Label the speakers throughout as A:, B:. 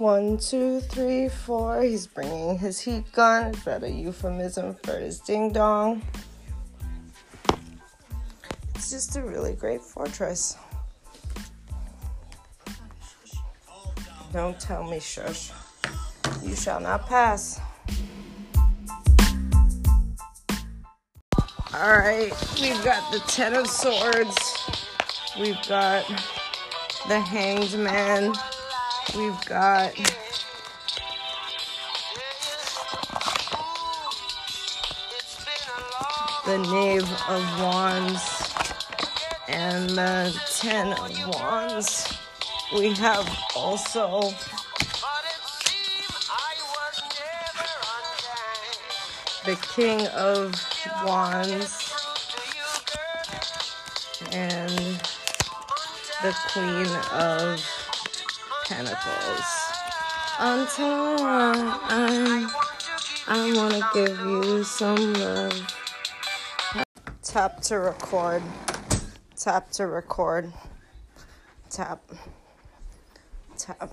A: One, two, three, four. He's bringing his heat gun. Is that a euphemism for his ding dong? It's just a really great fortress. Don't tell me shush. You shall not pass. All right, we've got the Ten of Swords. We've got the Hanged Man. We've got the Knave of Wands and the Ten of Wands. We have also the King of Wands and the Queen of Pentacles. Until I, I want to give you some love. Tap to record. Tap to record. Tap. Tap.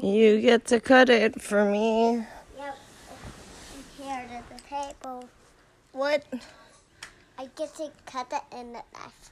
A: You get to cut it for me.
B: Table.
A: What?
B: I get to cut it in the knife.